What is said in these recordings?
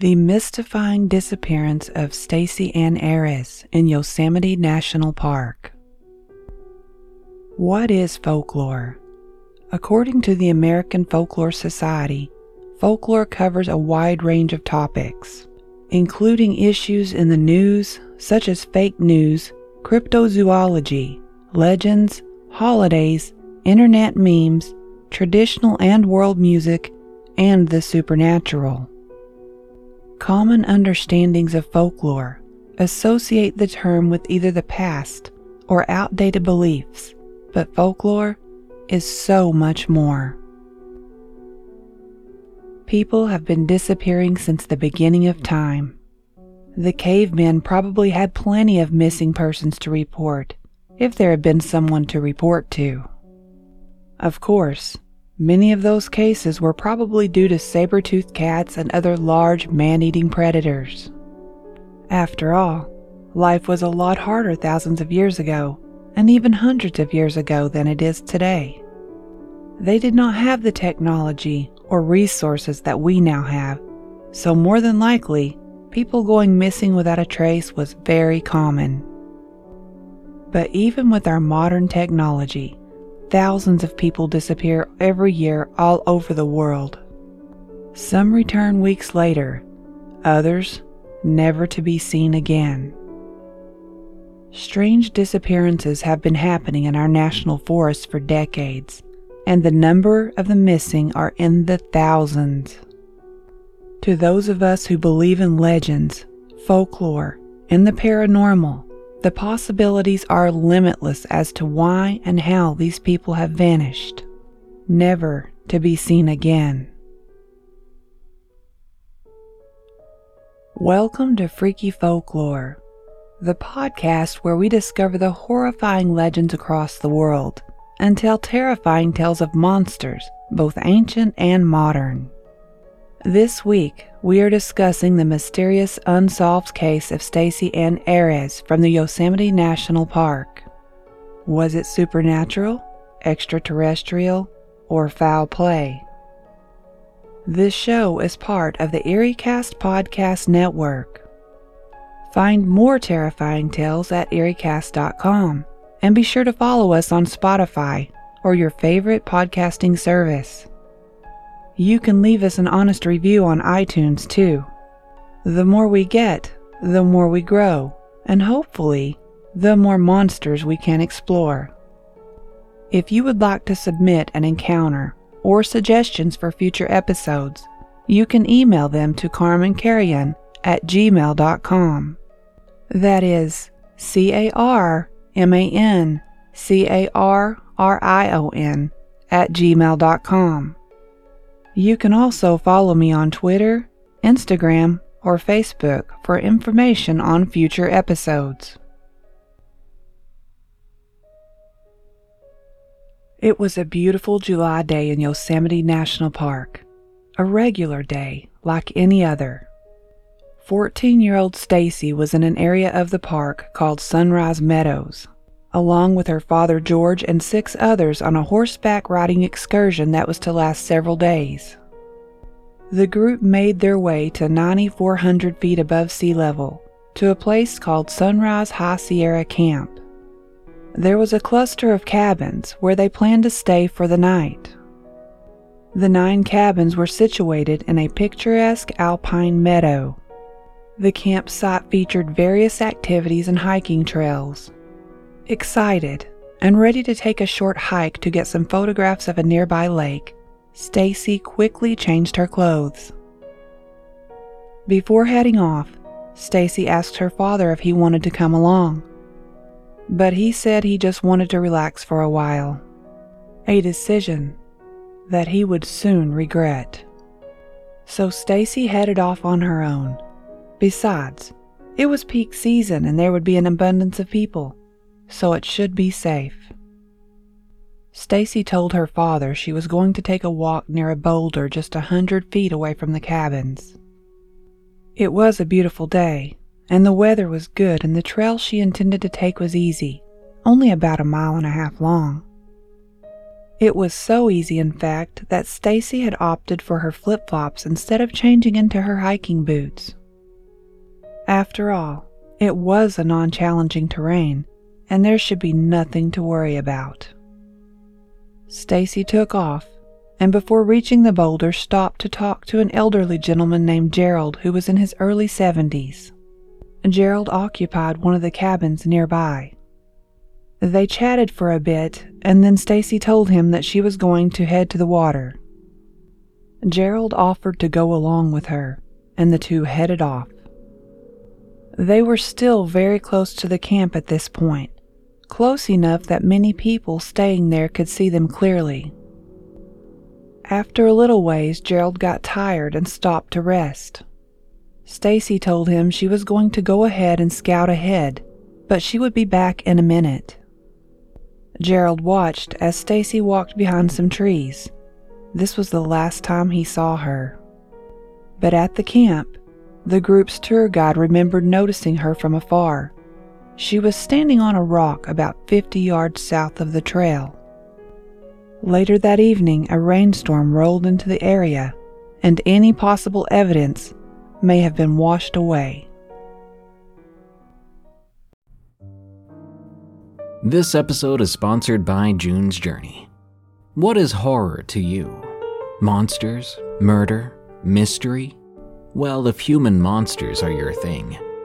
The mystifying disappearance of Stacy Ann Arras in Yosemite National Park. What is folklore? According to the American Folklore Society, folklore covers a wide range of topics, including issues in the news such as fake news, cryptozoology, legends, holidays, internet memes, traditional and world music, and the supernatural. Common understandings of folklore associate the term with either the past or outdated beliefs, but folklore is so much more. People have been disappearing since the beginning of time. The cavemen probably had plenty of missing persons to report, if there had been someone to report to. Of course, Many of those cases were probably due to saber toothed cats and other large man eating predators. After all, life was a lot harder thousands of years ago, and even hundreds of years ago, than it is today. They did not have the technology or resources that we now have, so more than likely, people going missing without a trace was very common. But even with our modern technology, Thousands of people disappear every year all over the world. Some return weeks later, others never to be seen again. Strange disappearances have been happening in our national forests for decades, and the number of the missing are in the thousands. To those of us who believe in legends, folklore, and the paranormal, the possibilities are limitless as to why and how these people have vanished, never to be seen again. Welcome to Freaky Folklore, the podcast where we discover the horrifying legends across the world and tell terrifying tales of monsters, both ancient and modern. This week, we are discussing the mysterious unsolved case of Stacy Ann Arras from the Yosemite National Park. Was it supernatural, extraterrestrial, or foul play? This show is part of the EerieCast Podcast Network. Find more terrifying tales at EerieCast.com and be sure to follow us on Spotify or your favorite podcasting service. You can leave us an honest review on iTunes too. The more we get, the more we grow, and hopefully, the more monsters we can explore. If you would like to submit an encounter or suggestions for future episodes, you can email them to carmancarrion at gmail.com. That is C A R M A N C A R R I O N at gmail.com. You can also follow me on Twitter, Instagram, or Facebook for information on future episodes. It was a beautiful July day in Yosemite National Park, a regular day like any other. 14 year old Stacy was in an area of the park called Sunrise Meadows along with her father George and six others on a horseback riding excursion that was to last several days. The group made their way to 9,400 feet above sea level to a place called Sunrise High Sierra Camp. There was a cluster of cabins where they planned to stay for the night. The nine cabins were situated in a picturesque alpine meadow. The campsite featured various activities and hiking trails, Excited and ready to take a short hike to get some photographs of a nearby lake, Stacy quickly changed her clothes. Before heading off, Stacy asked her father if he wanted to come along. But he said he just wanted to relax for a while. A decision that he would soon regret. So Stacy headed off on her own. Besides, it was peak season and there would be an abundance of people, so it should be safe. Stacy told her father she was going to take a walk near a boulder just a hundred feet away from the cabins. It was a beautiful day, and the weather was good, and the trail she intended to take was easy, only about a mile and a half long. It was so easy, in fact, that Stacy had opted for her flip-flops instead of changing into her hiking boots. After all, it was a non-challenging terrain, and there should be nothing to worry about. Stacy took off, and before reaching the boulder stopped to talk to an elderly gentleman named Gerald who was in his early 70s. Gerald occupied one of the cabins nearby. They chatted for a bit, and then Stacy told him that she was going to head to the water. Gerald offered to go along with her, and the two headed off. They were still very close to the camp at this point, close enough that many people staying there could see them clearly. After a little ways, Gerald got tired and stopped to rest. Stacy told him she was going to go ahead and scout ahead, but she would be back in a minute. Gerald watched as Stacy walked behind some trees. This was the last time he saw her. But at the camp, the group's tour guide remembered noticing her from afar. She was standing on a rock about 50 yards south of the trail. Later that evening, a rainstorm rolled into the area, and any possible evidence may have been washed away. This episode is sponsored by June's Journey. What is horror to you? Monsters? Murder? Mystery? Well, if human monsters are your thing,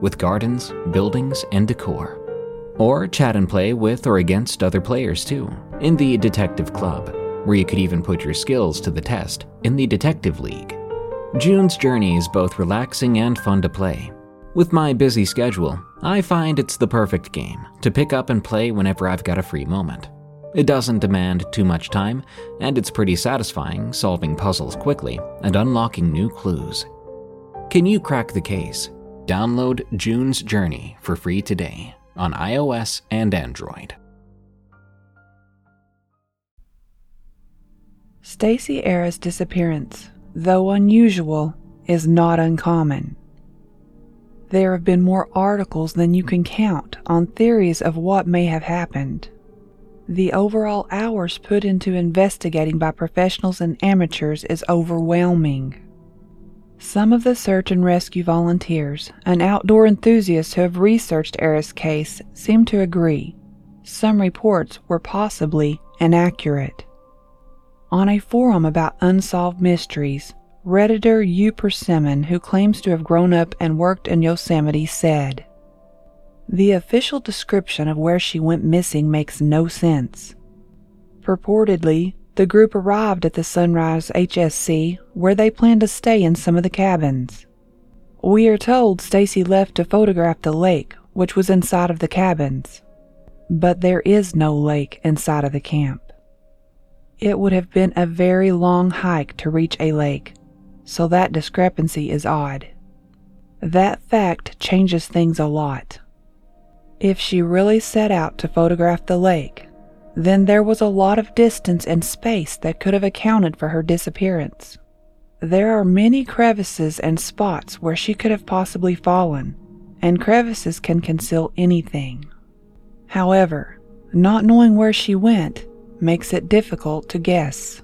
with gardens, buildings, and decor. Or chat and play with or against other players too, in the Detective Club, where you could even put your skills to the test in the Detective League. June's Journey is both relaxing and fun to play, with my busy schedule, I find it's the perfect game to pick up and play whenever I've got a free moment. It doesn't demand too much time, and it's pretty satisfying solving puzzles quickly and unlocking new clues. Can you crack the case? Download June's Journey for free today on iOS and Android. Stacy Arras' disappearance, though unusual, is not uncommon. There have been more articles than you can count on theories of what may have happened. The overall hours put into investigating by professionals and amateurs is overwhelming. Some of the search and rescue volunteers and outdoor enthusiasts who have researched Arras' case seem to agree. Some reports were possibly inaccurate. On a forum about unsolved mysteries, Redditor U. Persimmon, who claims to have grown up and worked in Yosemite, said, The official description of where she went missing makes no sense. Purportedly, the group arrived at the Sunrise HSC where they planned to stay in some of the cabins. We are told Stacy left to photograph the lake, which was inside of the cabins. But there is no lake inside of the camp. It would have been a very long hike to reach a lake, so that discrepancy is odd. That fact changes things a lot. If she really set out to photograph the lake, then there was a lot of distance and space that could have accounted for her disappearance. There are many crevices and spots where she could have possibly fallen, and crevices can conceal anything. However, not knowing where she went makes it difficult to guess.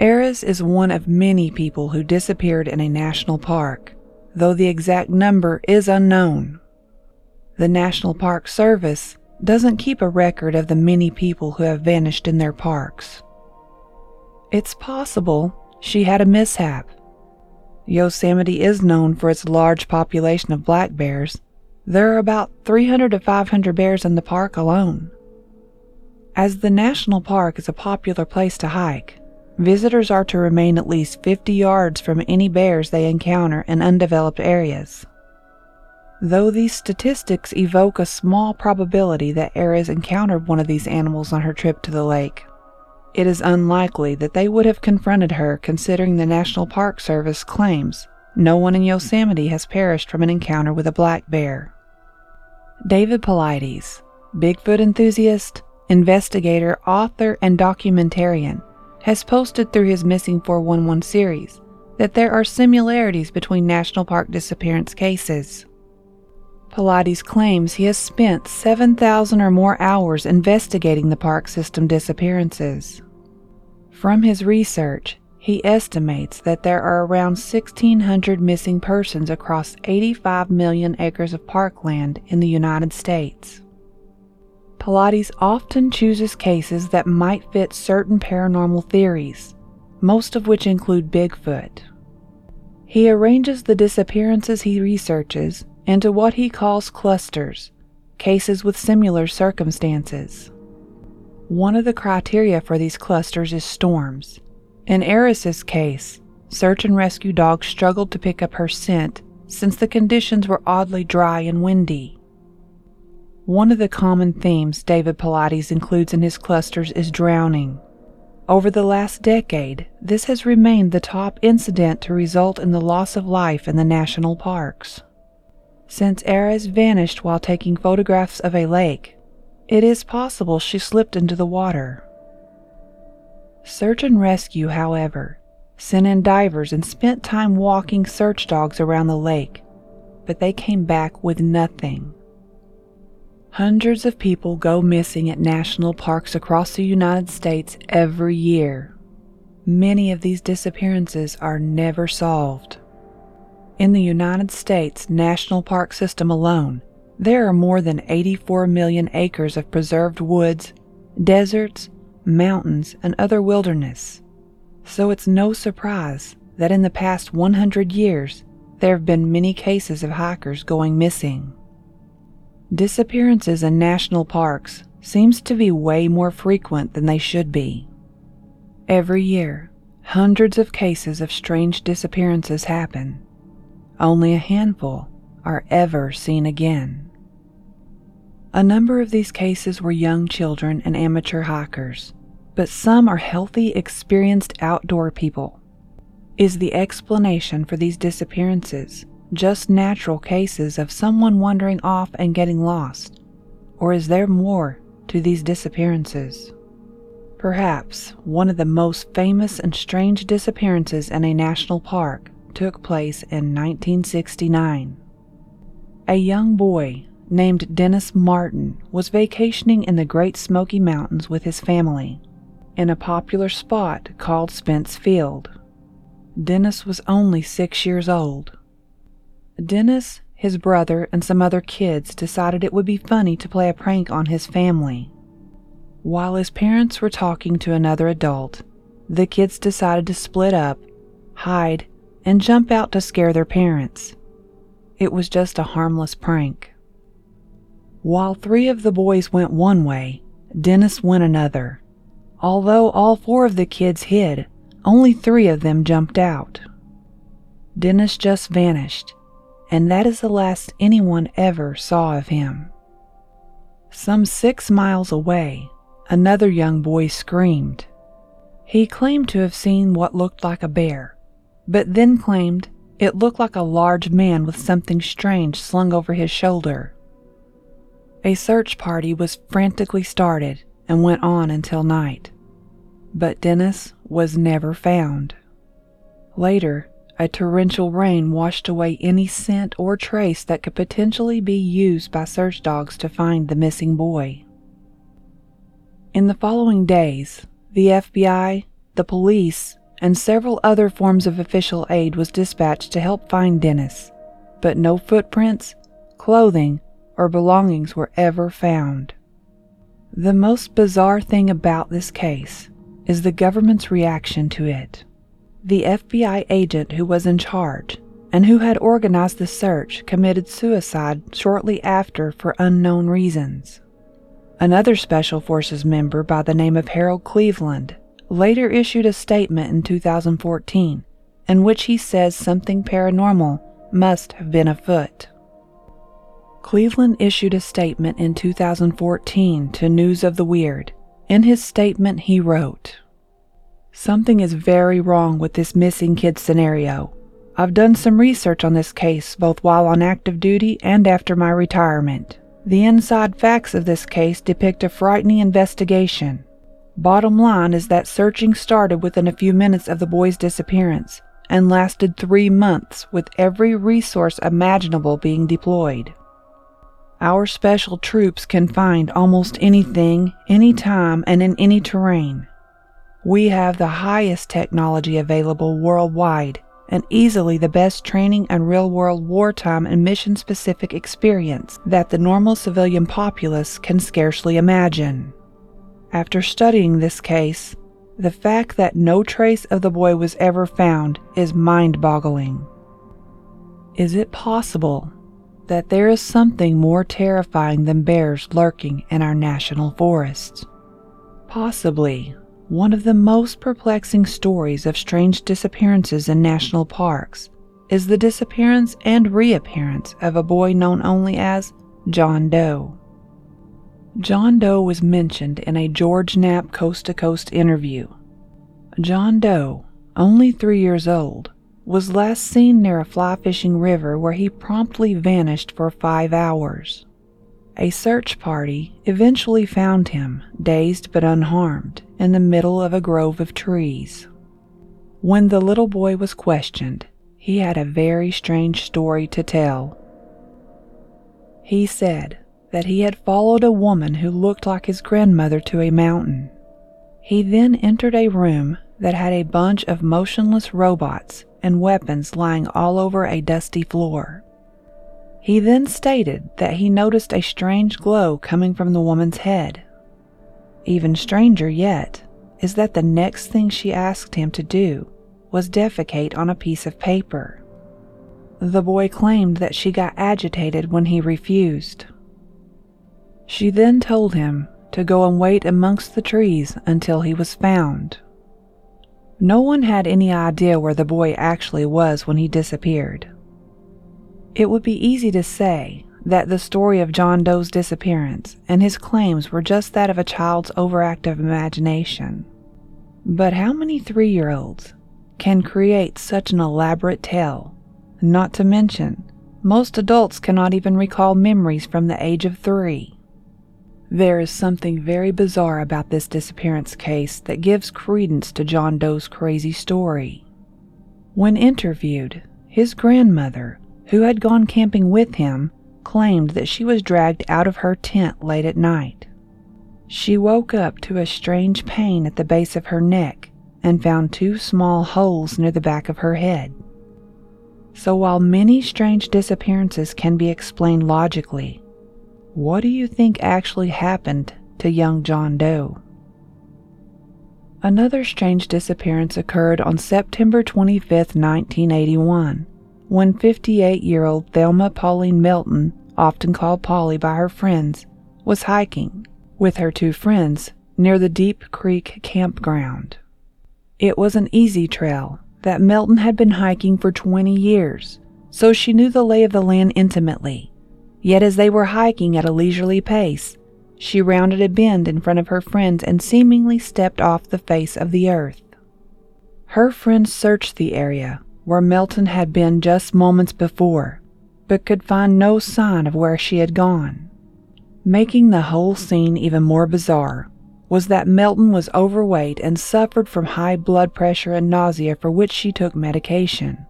Arras is one of many people who disappeared in a national park, though the exact number is unknown. The National Park Service doesn't keep a record of the many people who have vanished in their parks. It's possible she had a mishap. Yosemite is known for its large population of black bears. There are about 300 to 500 bears in the park alone. As the national park is a popular place to hike, visitors are to remain at least 50 yards from any bears they encounter in undeveloped areas. Though these statistics evoke a small probability that Arras encountered one of these animals on her trip to the lake, it is unlikely that they would have confronted her considering the National Park Service claims no one in Yosemite has perished from an encounter with a black bear. David Paulides, Bigfoot enthusiast, investigator, author, and documentarian, has posted through his Missing 411 series that there are similarities between national park disappearance cases. Paulides claims he has spent 7,000 or more hours investigating the park system disappearances. From his research, he estimates that there are around 1,600 missing persons across 85 million acres of parkland in the United States. Paulides often chooses cases that might fit certain paranormal theories, most of which include Bigfoot. He arranges the disappearances he researches into what he calls clusters, cases with similar circumstances. One of the criteria for these clusters is storms. In Arras's case, search and rescue dogs struggled to pick up her scent since the conditions were oddly dry and windy. One of the common themes David Paulides includes in his clusters is drowning. Over the last decade, this has remained the top incident to result in the loss of life in the national parks. Since Arras vanished while taking photographs of a lake, it is possible she slipped into the water. Search and Rescue, however, sent in divers and spent time walking search dogs around the lake, but they came back with nothing. Hundreds of people go missing at national parks across the United States every year. Many of these disappearances are never solved. In the United States National Park System alone, there are more than 84 million acres of preserved woods, deserts, mountains, and other wilderness. So it's no surprise that in the past 100 years, there have been many cases of hikers going missing. Disappearances in national parks seems to be way more frequent than they should be. Every year, hundreds of cases of strange disappearances happen. Only a handful are ever seen again. A number of these cases were young children and amateur hikers, but some are healthy, experienced outdoor people. Is the explanation for these disappearances just natural cases of someone wandering off and getting lost? Or is there more to these disappearances? Perhaps one of the most famous and strange disappearances in a national park took place in 1969. A young boy named Dennis Martin was vacationing in the Great Smoky Mountains with his family in a popular spot called Spence Field. Dennis was only six years old Dennis, his brother, and some other kids decided it would be funny to play a prank on his family. While his parents were talking to another adult, the kids decided to split up, hide, and jump out to scare their parents. It was just a harmless prank. While three of the boys went one way, Dennis went another. Although all four of the kids hid, only three of them jumped out. Dennis just vanished, and that is the last anyone ever saw of him. Some six miles away, another young boy screamed. He claimed to have seen what looked like a bear, but then claimed it looked like a large man with something strange slung over his shoulder. A search party was frantically started and went on until night, but Dennis was never found. Later, a torrential rain washed away any scent or trace that could potentially be used by search dogs to find the missing boy. In the following days, the FBI, the police, and several other forms of official aid was dispatched to help find Dennis, but no footprints, clothing, or belongings were ever found. The most bizarre thing about this case is the government's reaction to it. The FBI agent who was in charge and who had organized the search committed suicide shortly after for unknown reasons. Another Special Forces member by the name of Harold Cleveland later issued a statement in 2014 in which he says something paranormal must have been afoot. Cleveland issued a statement in 2014 to News of the Weird. In his statement, he wrote, Something is very wrong with this missing kid scenario. I've done some research on this case both while on active duty and after my retirement. The inside facts of this case depict a frightening investigation. Bottom line is that searching started within a few minutes of the boy's disappearance and lasted three months with every resource imaginable being deployed. Our special troops can find almost anything, anytime, and in any terrain. We have the highest technology available worldwide and easily the best training and real world wartime and mission specific experience that the normal civilian populace can scarcely imagine. After studying this case, the fact that no trace of the boy was ever found is mind boggling. Is it possible that there is something more terrifying than bears lurking in our national forests? Possibly one of the most perplexing stories of strange disappearances in national parks is the disappearance and reappearance of a boy known only as John Doe. John Doe was mentioned in a George Knapp Coast to Coast interview. John Doe, only three years old, was last seen near a fly fishing river where he promptly vanished for five hours. A search party eventually found him, dazed but unharmed, in the middle of a grove of trees. When the little boy was questioned, he had a very strange story to tell. He said that he had followed a woman who looked like his grandmother to a mountain. He then entered a room that had a bunch of motionless robots and weapons lying all over a dusty floor. He then stated that he noticed a strange glow coming from the woman's head. Even stranger yet is that the next thing she asked him to do was defecate on a piece of paper. The boy claimed that she got agitated when he refused. She then told him to go and wait amongst the trees until he was found. No one had any idea where the boy actually was when he disappeared. It would be easy to say that the story of John Doe's disappearance and his claims were just that of a child's overactive imagination. But how many three year olds can create such an elaborate tale? Not to mention, most adults cannot even recall memories from the age of three. There is something very bizarre about this disappearance case that gives credence to John Doe's crazy story. When interviewed, his grandmother, who had gone camping with him, claimed that she was dragged out of her tent late at night. She woke up to a strange pain at the base of her neck and found two small holes near the back of her head. So, while many strange disappearances can be explained logically, what do you think actually happened to young John Doe? Another strange disappearance occurred on September 25, 1981, when 58 year old Thelma Pauline Melton, often called Polly by her friends, was hiking with her two friends near the Deep Creek campground. It was an easy trail that Melton had been hiking for 20 years, so she knew the lay of the land intimately Yet as they were hiking at a leisurely pace, she rounded a bend in front of her friends and seemingly stepped off the face of the earth. Her friends searched the area where Melton had been just moments before, but could find no sign of where she had gone. Making the whole scene even more bizarre was that Melton was overweight and suffered from high blood pressure and nausea for which she took medication.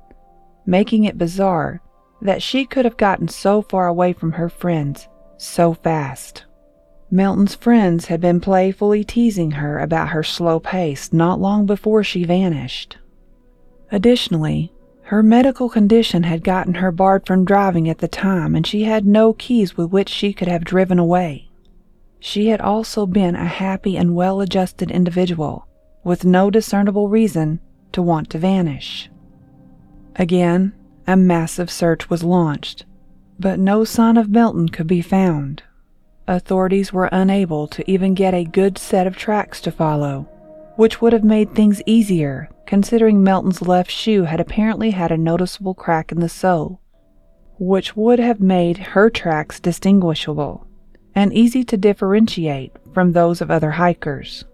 Making it bizarre that she could have gotten so far away from her friends so fast. Melton's friends had been playfully teasing her about her slow pace not long before she vanished. Additionally, her medical condition had gotten her barred from driving at the time, and she had no keys with which she could have driven away. She had also been a happy and well adjusted individual, with no discernible reason to want to vanish. Again, a massive search was launched, but no sign of Melton could be found. Authorities were unable to even get a good set of tracks to follow, which would have made things easier considering Melton's left shoe had apparently had a noticeable crack in the sole, which would have made her tracks distinguishable and easy to differentiate from those of other hikers.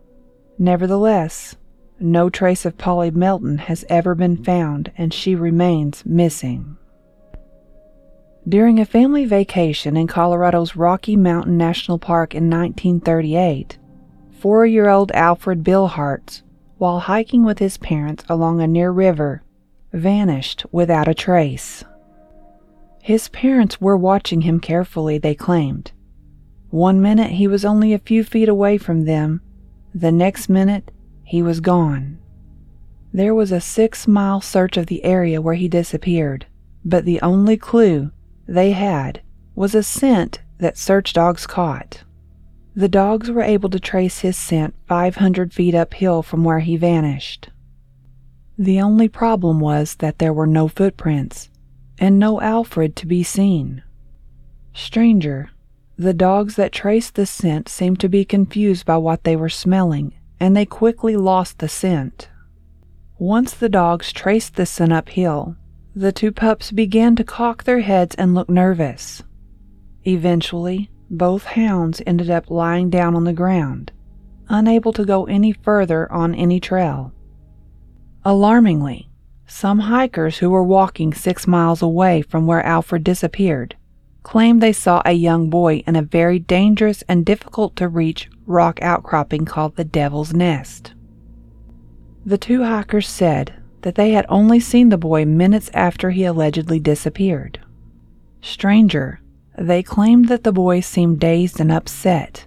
Nevertheless, no trace of Polly Melton has ever been found and she remains missing. During a family vacation in Colorado's Rocky Mountain National Park in 1938, four year old Alfred Beilhartz, while hiking with his parents along a near river, vanished without a trace. His parents were watching him carefully, they claimed. One minute he was only a few feet away from them, the next minute he was gone. There was a six mile search of the area where he disappeared, but the only clue they had was a scent that search dogs caught. The dogs were able to trace his scent 500 feet uphill from where he vanished. The only problem was that there were no footprints and no Alfred to be seen. Stranger, the dogs that traced the scent seemed to be confused by what they were smelling, and they quickly lost the scent. Once the dogs traced the scent uphill, the two pups began to cock their heads and look nervous. Eventually, both hounds ended up lying down on the ground, unable to go any further on any trail. Alarmingly, some hikers who were walking six miles away from where Alfred disappeared claimed they saw a young boy in a very dangerous and difficult to reach rock outcropping called the Devil's Nest. The two hikers said that they had only seen the boy minutes after he allegedly disappeared. Stranger, they claimed that the boy seemed dazed and upset,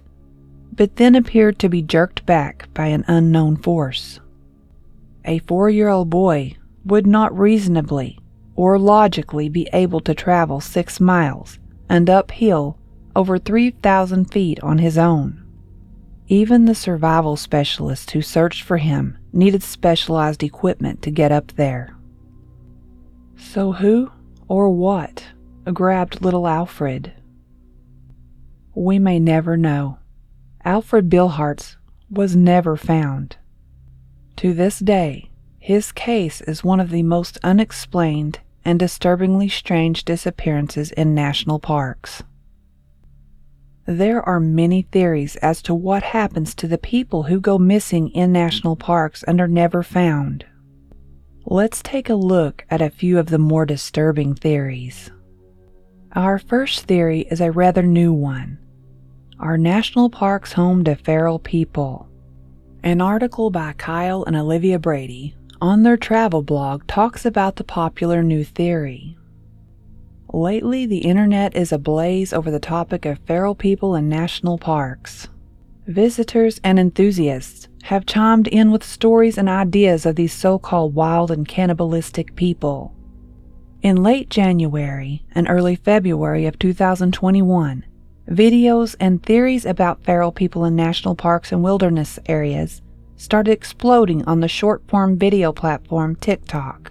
but then appeared to be jerked back by an unknown force. A four year old boy would not reasonably or logically be able to travel six miles and uphill over 3,000 feet on his own. Even the survival specialists who searched for him needed specialized equipment to get up there. So, who or what grabbed little Alfred? We may never know. Alfred Beilhartz was never found. To this day, his case is one of the most unexplained and disturbingly strange disappearances in national parks. There are many theories as to what happens to the people who go missing in national parks and are never found. Let's take a look at a few of the more disturbing theories. Our first theory is a rather new one. Are national parks home to feral people? An article by Kyle and Olivia Brady on their travel blog talks about the popular new theory. Lately, the internet is ablaze over the topic of feral people in national parks. Visitors and enthusiasts have chimed in with stories and ideas of these so called wild and cannibalistic people. In late January and early February of 2021, videos and theories about feral people in national parks and wilderness areas started exploding on the short form video platform TikTok.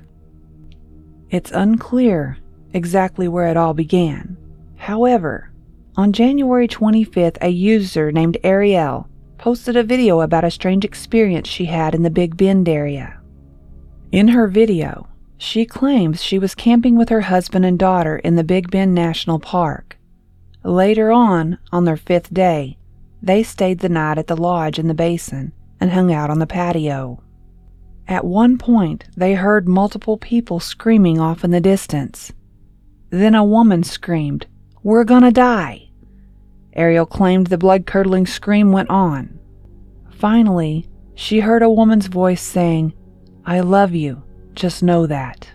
It's unclear exactly where it all began. However, on January 25th, a user named Ariel posted a video about a strange experience she had in the Big Bend area. In her video, she claims she was camping with her husband and daughter in the Big Bend National Park. Later on, on their fifth day, they stayed the night at the lodge in the basin and hung out on the patio. At one point, they heard multiple people screaming off in the distance. Then a woman screamed, We're gonna die! Ariel claimed the blood curdling scream went on. Finally, she heard a woman's voice saying, I love you, just know that.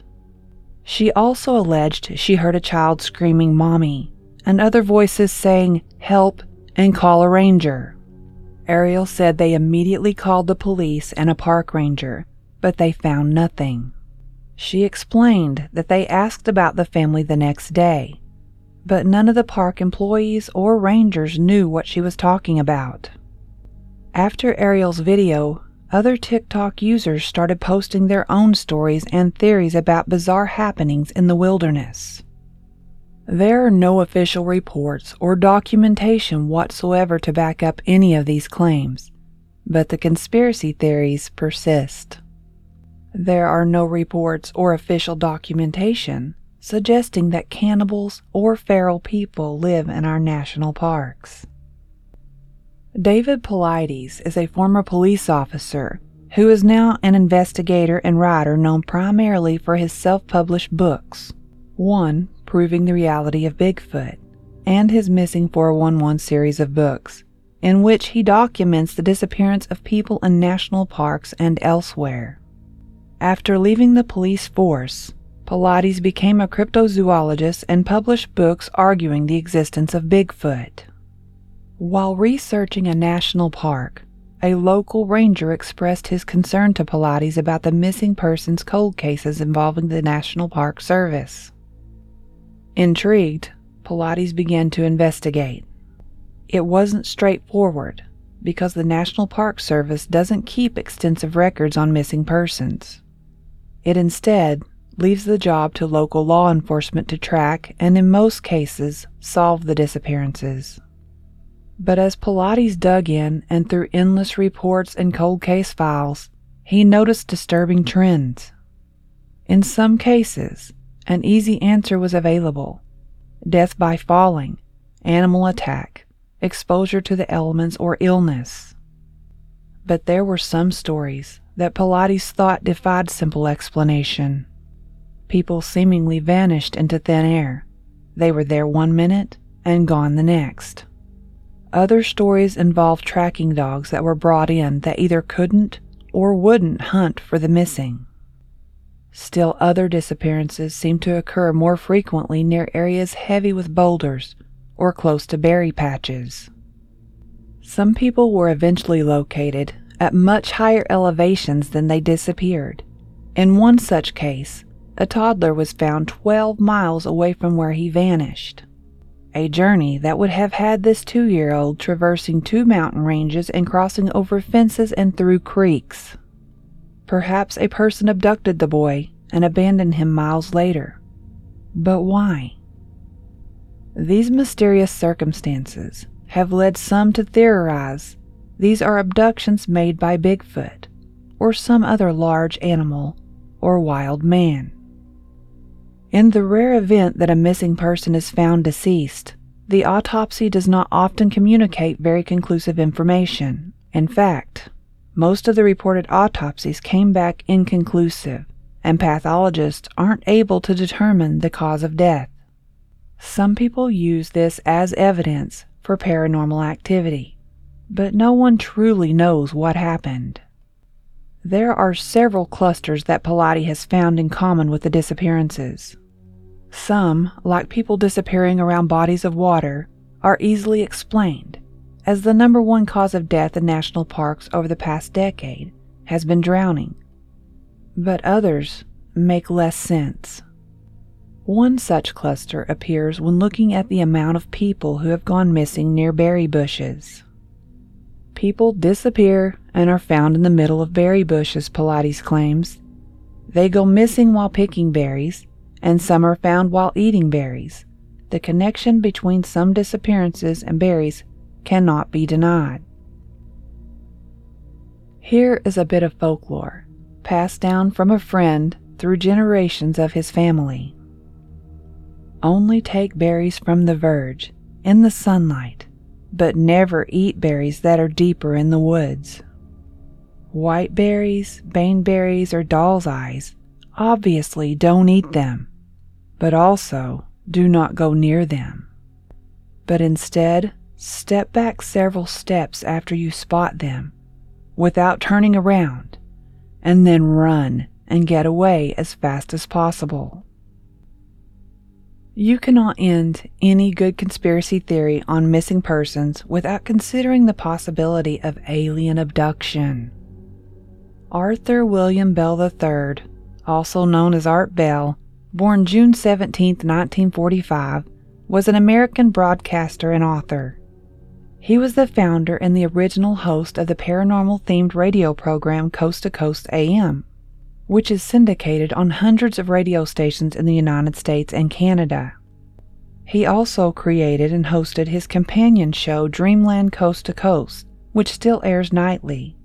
She also alleged she heard a child screaming, Mommy, and other voices saying, Help and call a ranger. Ariel said they immediately called the police and a park ranger, but they found nothing. She explained that they asked about the family the next day, but none of the park employees or rangers knew what she was talking about. After Ariel's video, other TikTok users started posting their own stories and theories about bizarre happenings in the wilderness. There are no official reports or documentation whatsoever to back up any of these claims, but the conspiracy theories persist. There are no reports or official documentation suggesting that cannibals or feral people live in our national parks. David Paulides is a former police officer who is now an investigator and writer known primarily for his self published books. One Proving the Reality of Bigfoot, and his Missing 411 series of books, in which he documents the disappearance of people in national parks and elsewhere. After leaving the police force, Paulides became a cryptozoologist and published books arguing the existence of Bigfoot. While researching a national park, a local ranger expressed his concern to Paulides about the missing persons cold cases involving the National Park Service. Intrigued, Paulides began to investigate. It wasn't straightforward because the National Park Service doesn't keep extensive records on missing persons. It instead leaves the job to local law enforcement to track and, in most cases, solve the disappearances. But as Paulides dug in and through endless reports and cold case files, he noticed disturbing trends. In some cases, an easy answer was available death by falling, animal attack, exposure to the elements, or illness. But there were some stories that Paulides thought defied simple explanation. People seemingly vanished into thin air. They were there one minute and gone the next. Other stories involved tracking dogs that were brought in that either couldn't or wouldn't hunt for the missing. Still, other disappearances seem to occur more frequently near areas heavy with boulders or close to berry patches. Some people were eventually located at much higher elevations than they disappeared. In one such case, a toddler was found 12 miles away from where he vanished. A journey that would have had this two year old traversing two mountain ranges and crossing over fences and through creeks. Perhaps a person abducted the boy and abandoned him miles later. But why? These mysterious circumstances have led some to theorize these are abductions made by Bigfoot or some other large animal or wild man. In the rare event that a missing person is found deceased, the autopsy does not often communicate very conclusive information. In fact, most of the reported autopsies came back inconclusive, and pathologists aren't able to determine the cause of death. Some people use this as evidence for paranormal activity, but no one truly knows what happened. There are several clusters that Paulides has found in common with the disappearances. Some, like people disappearing around bodies of water, are easily explained as the number one cause of death in national parks over the past decade has been drowning. But others make less sense. One such cluster appears when looking at the amount of people who have gone missing near berry bushes. People disappear and are found in the middle of berry bushes, Paulides claims. They go missing while picking berries, and some are found while eating berries. The connection between some disappearances and berries cannot be denied. Here is a bit of folklore, passed down from a friend through generations of his family. Only take berries from the verge, in the sunlight, but never eat berries that are deeper in the woods. White berries, baneberries, or doll's eyes obviously don't eat them, but also do not go near them. But instead, Step back several steps after you spot them without turning around, and then run and get away as fast as possible. You cannot end any good conspiracy theory on missing persons without considering the possibility of alien abduction. Arthur William Bell III, also known as Art Bell, born June 17, 1945, was an American broadcaster and author. He was the founder and the original host of the paranormal themed radio program Coast to Coast AM, which is syndicated on hundreds of radio stations in the United States and Canada. He also created and hosted his companion show Dreamland Coast to Coast, which still airs nightly,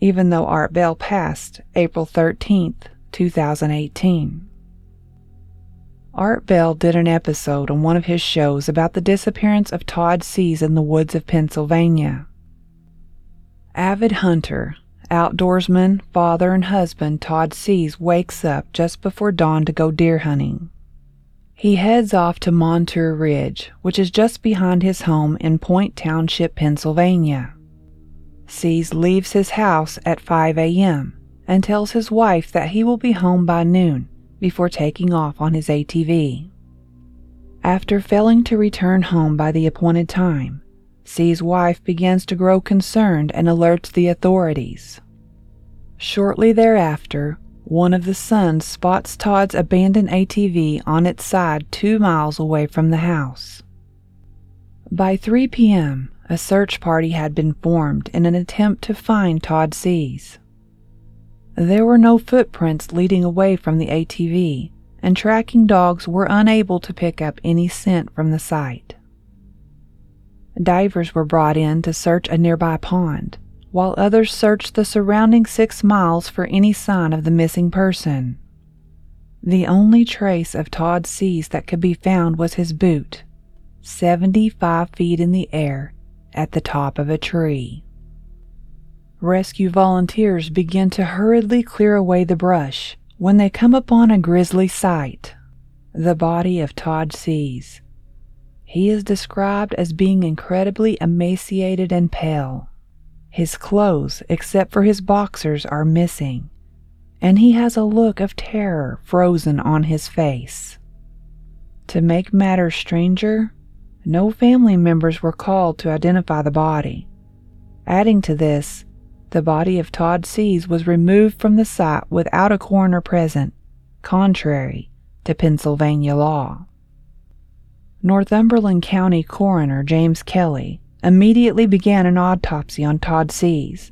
even though Art Bell passed April 13th, 2018. Art Bell did an episode on one of his shows about the disappearance of Todd Sees in the woods of Pennsylvania. Avid hunter, outdoorsman, father, and husband Todd Sees wakes up just before dawn to go deer hunting. He heads off to Montour Ridge, which is just behind his home in Point Township, Pennsylvania. Sees leaves his house at 5 a.m. and tells his wife that he will be home by noon before taking off on his ATV. After failing to return home by the appointed time, Sees' wife begins to grow concerned and alerts the authorities. Shortly thereafter, one of the sons spots Todd's abandoned ATV on its side two miles away from the house. By 3 p.m., a search party had been formed in an attempt to find Todd Sees. There were no footprints leading away from the ATV, and tracking dogs were unable to pick up any scent from the site. Divers were brought in to search a nearby pond, while others searched the surrounding six miles for any sign of the missing person. The only trace of Todd Sees that could be found was his boot, 75 feet in the air at the top of a tree. Rescue volunteers begin to hurriedly clear away the brush when they come upon a grisly sight the body of Todd Sees. He is described as being incredibly emaciated and pale. His clothes, except for his boxers, are missing, and he has a look of terror frozen on his face. To make matters stranger, no family members were called to identify the body. Adding to this, the body of Todd Sees was removed from the site without a coroner present, contrary to Pennsylvania law. Northumberland County Coroner James Kelly immediately began an autopsy on Todd Sees.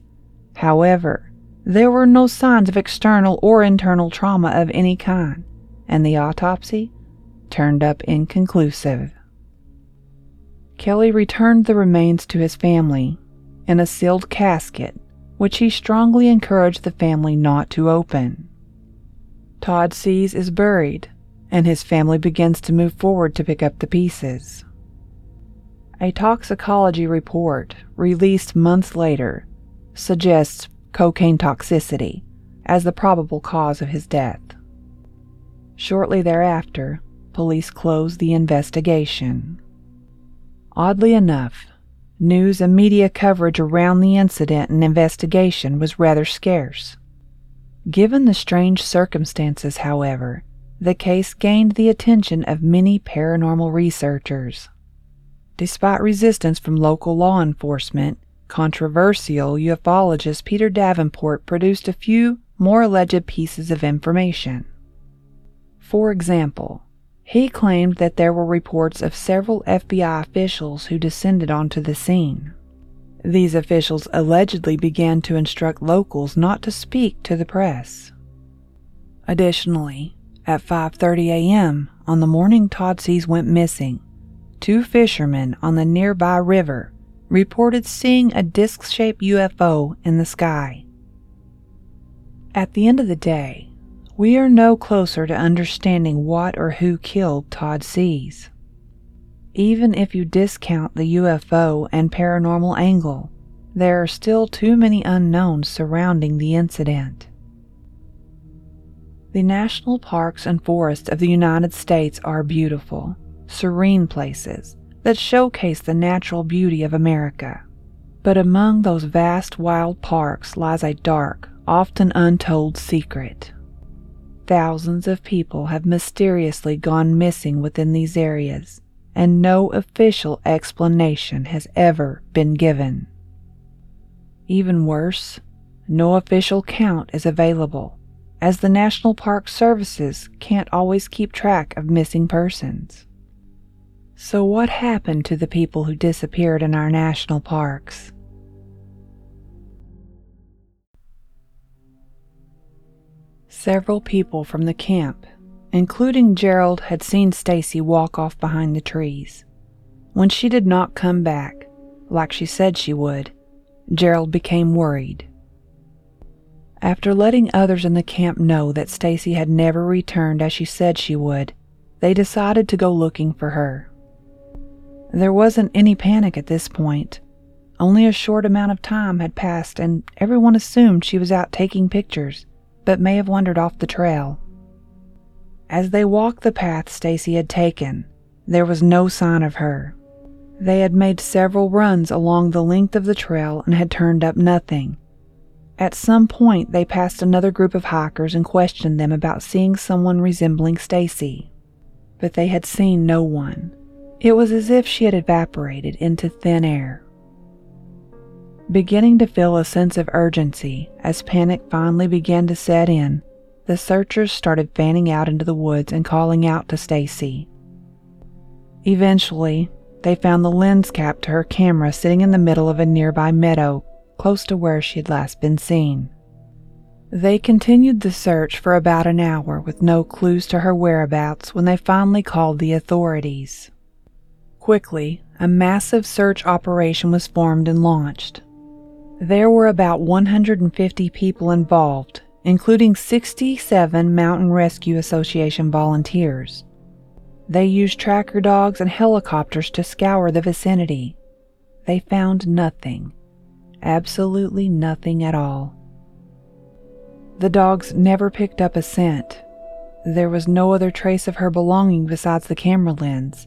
However, there were no signs of external or internal trauma of any kind, and the autopsy turned up inconclusive. Kelly returned the remains to his family in a sealed casket which he strongly encouraged the family not to open. Todd Sees is buried, and his family begins to move forward to pick up the pieces. A toxicology report, released months later, suggests cocaine toxicity as the probable cause of his death. Shortly thereafter, police closed the investigation. Oddly enough, News and media coverage around the incident and investigation was rather scarce. Given the strange circumstances, however, the case gained the attention of many paranormal researchers. Despite resistance from local law enforcement, controversial ufologist Peter Davenport produced a few more alleged pieces of information. For example, he claimed that there were reports of several FBI officials who descended onto the scene. These officials allegedly began to instruct locals not to speak to the press. Additionally, at 5:30 a.m. on the morning Todd Sees went missing, two fishermen on the nearby river reported seeing a disc-shaped UFO in the sky. At the end of the day, we are no closer to understanding what or who killed Todd Sees. Even if you discount the UFO and paranormal angle, there are still too many unknowns surrounding the incident. The national parks and forests of the United States are beautiful, serene places that showcase the natural beauty of America. But among those vast wild parks lies a dark, often untold secret. Thousands of people have mysteriously gone missing within these areas, and no official explanation has ever been given. Even worse, no official count is available, as the National Park Services can't always keep track of missing persons. So, what happened to the people who disappeared in our national parks? Several people from the camp, including Gerald, had seen Stacy walk off behind the trees. When she did not come back, like she said she would, Gerald became worried. After letting others in the camp know that Stacy had never returned as she said she would, they decided to go looking for her. There wasn't any panic at this point. Only a short amount of time had passed and everyone assumed she was out taking pictures, but may have wandered off the trail. As they walked the path Stacy had taken, there was no sign of her. They had made several runs along the length of the trail and had turned up nothing. At some point, they passed another group of hikers and questioned them about seeing someone resembling Stacy. But they had seen no one. It was as if she had evaporated into thin air. Beginning to feel a sense of urgency as panic finally began to set in, the searchers started fanning out into the woods and calling out to Stacy. Eventually, they found the lens cap to her camera sitting in the middle of a nearby meadow, close to where she had last been seen. They continued the search for about an hour with no clues to her whereabouts when they finally called the authorities. Quickly, a massive search operation was formed and launched. There were about 150 people involved, including 67 Mountain Rescue Association volunteers. They used tracker dogs and helicopters to scour the vicinity. They found nothing, absolutely nothing at all. The dogs never picked up a scent. There was no other trace of her belonging besides the camera lens,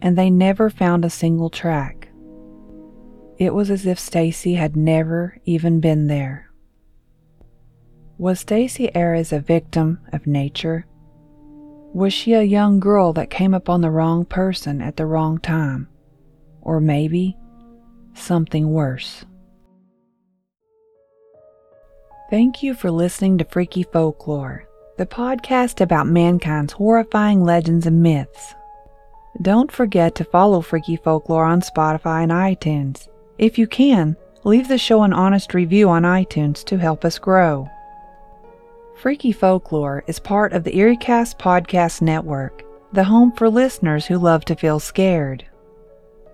and they never found a single track. It was as if Stacy had never even been there. Was Stacy Arras a victim of nature? Was she a young girl that came upon the wrong person at the wrong time? Or maybe something worse? Thank you for listening to Freaky Folklore, the podcast about mankind's horrifying legends and myths. Don't forget to follow Freaky Folklore on Spotify and iTunes. If you can, leave the show an honest review on iTunes to help us grow. Freaky Folklore is part of the EerieCast Podcast Network, the home for listeners who love to feel scared.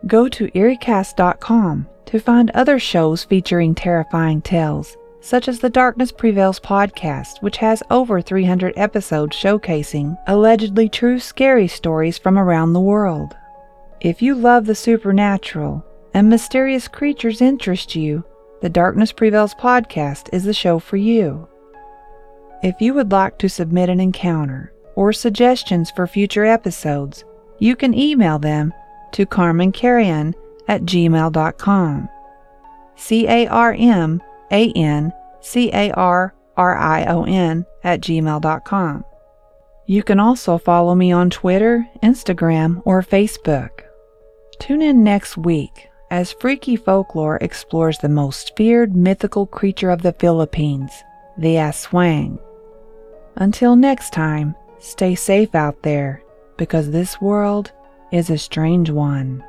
Go to EerieCast.com to find other shows featuring terrifying tales such as the Darkness Prevails podcast, which has over 300 episodes showcasing allegedly true scary stories from around the world. If you love the supernatural and mysterious creatures interest you, the Darkness Prevails podcast is the show for you. If you would like to submit an encounter or suggestions for future episodes, you can email them to carmancarrion at gmail.com. C A R M a N C A R R I O N at gmail.com. You can also follow me on Twitter, Instagram, or Facebook. Tune in next week as Freaky Folklore explores the most feared mythical creature of the Philippines, the Aswang. Until next time, stay safe out there because this world is a strange one.